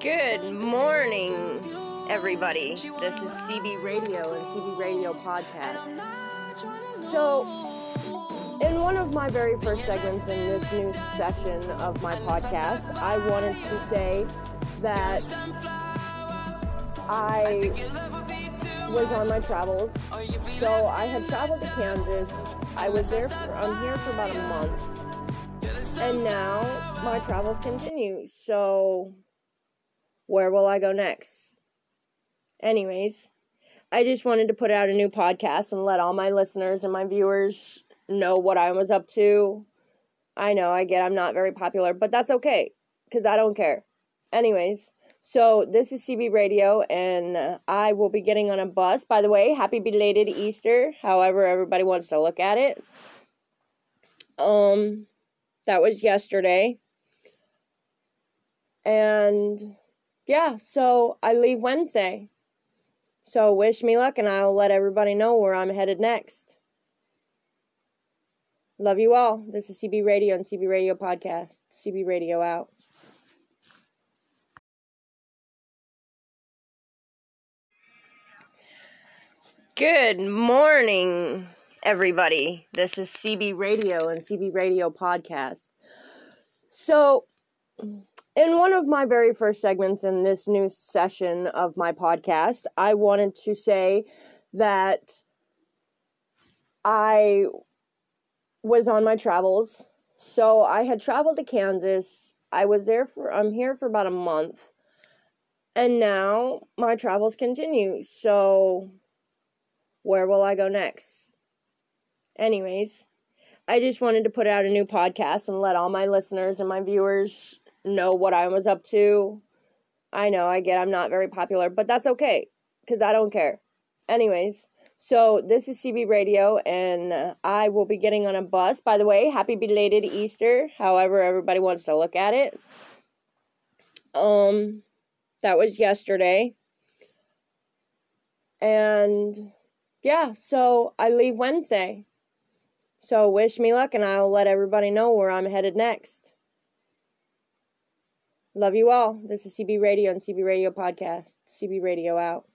Good morning, everybody. This is CB Radio and CB Radio Podcast. So, in one of my very first segments in this new session of my podcast, I wanted to say that I was on my travels. So, I had traveled to Kansas. I was there, for, I'm here for about a month. And now my travels continue. So, where will I go next? Anyways, I just wanted to put out a new podcast and let all my listeners and my viewers know what I was up to. I know, I get I'm not very popular, but that's okay because I don't care. Anyways, so this is CB Radio, and I will be getting on a bus. By the way, happy belated Easter, however everybody wants to look at it. Um, that was yesterday. And yeah, so I leave Wednesday. So wish me luck, and I'll let everybody know where I'm headed next. Love you all. This is CB Radio and CB Radio Podcast. CB Radio out. Good morning, everybody. This is CB Radio and CB Radio Podcast. So, in one of my very first segments in this new session of my podcast, I wanted to say that I was on my travels. So I had traveled to Kansas. I was there for I'm here for about a month. And now my travels continue. So where will I go next? Anyways, I just wanted to put out a new podcast and let all my listeners and my viewers know what I was up to. I know, I get I'm not very popular, but that's okay because I don't care. Anyways, so this is CB Radio, and I will be getting on a bus. By the way, happy belated Easter, however everybody wants to look at it. Um, that was yesterday. And yeah, so I leave Wednesday. So wish me luck, and I'll let everybody know where I'm headed next. Love you all. This is CB Radio and CB Radio Podcast. CB Radio out.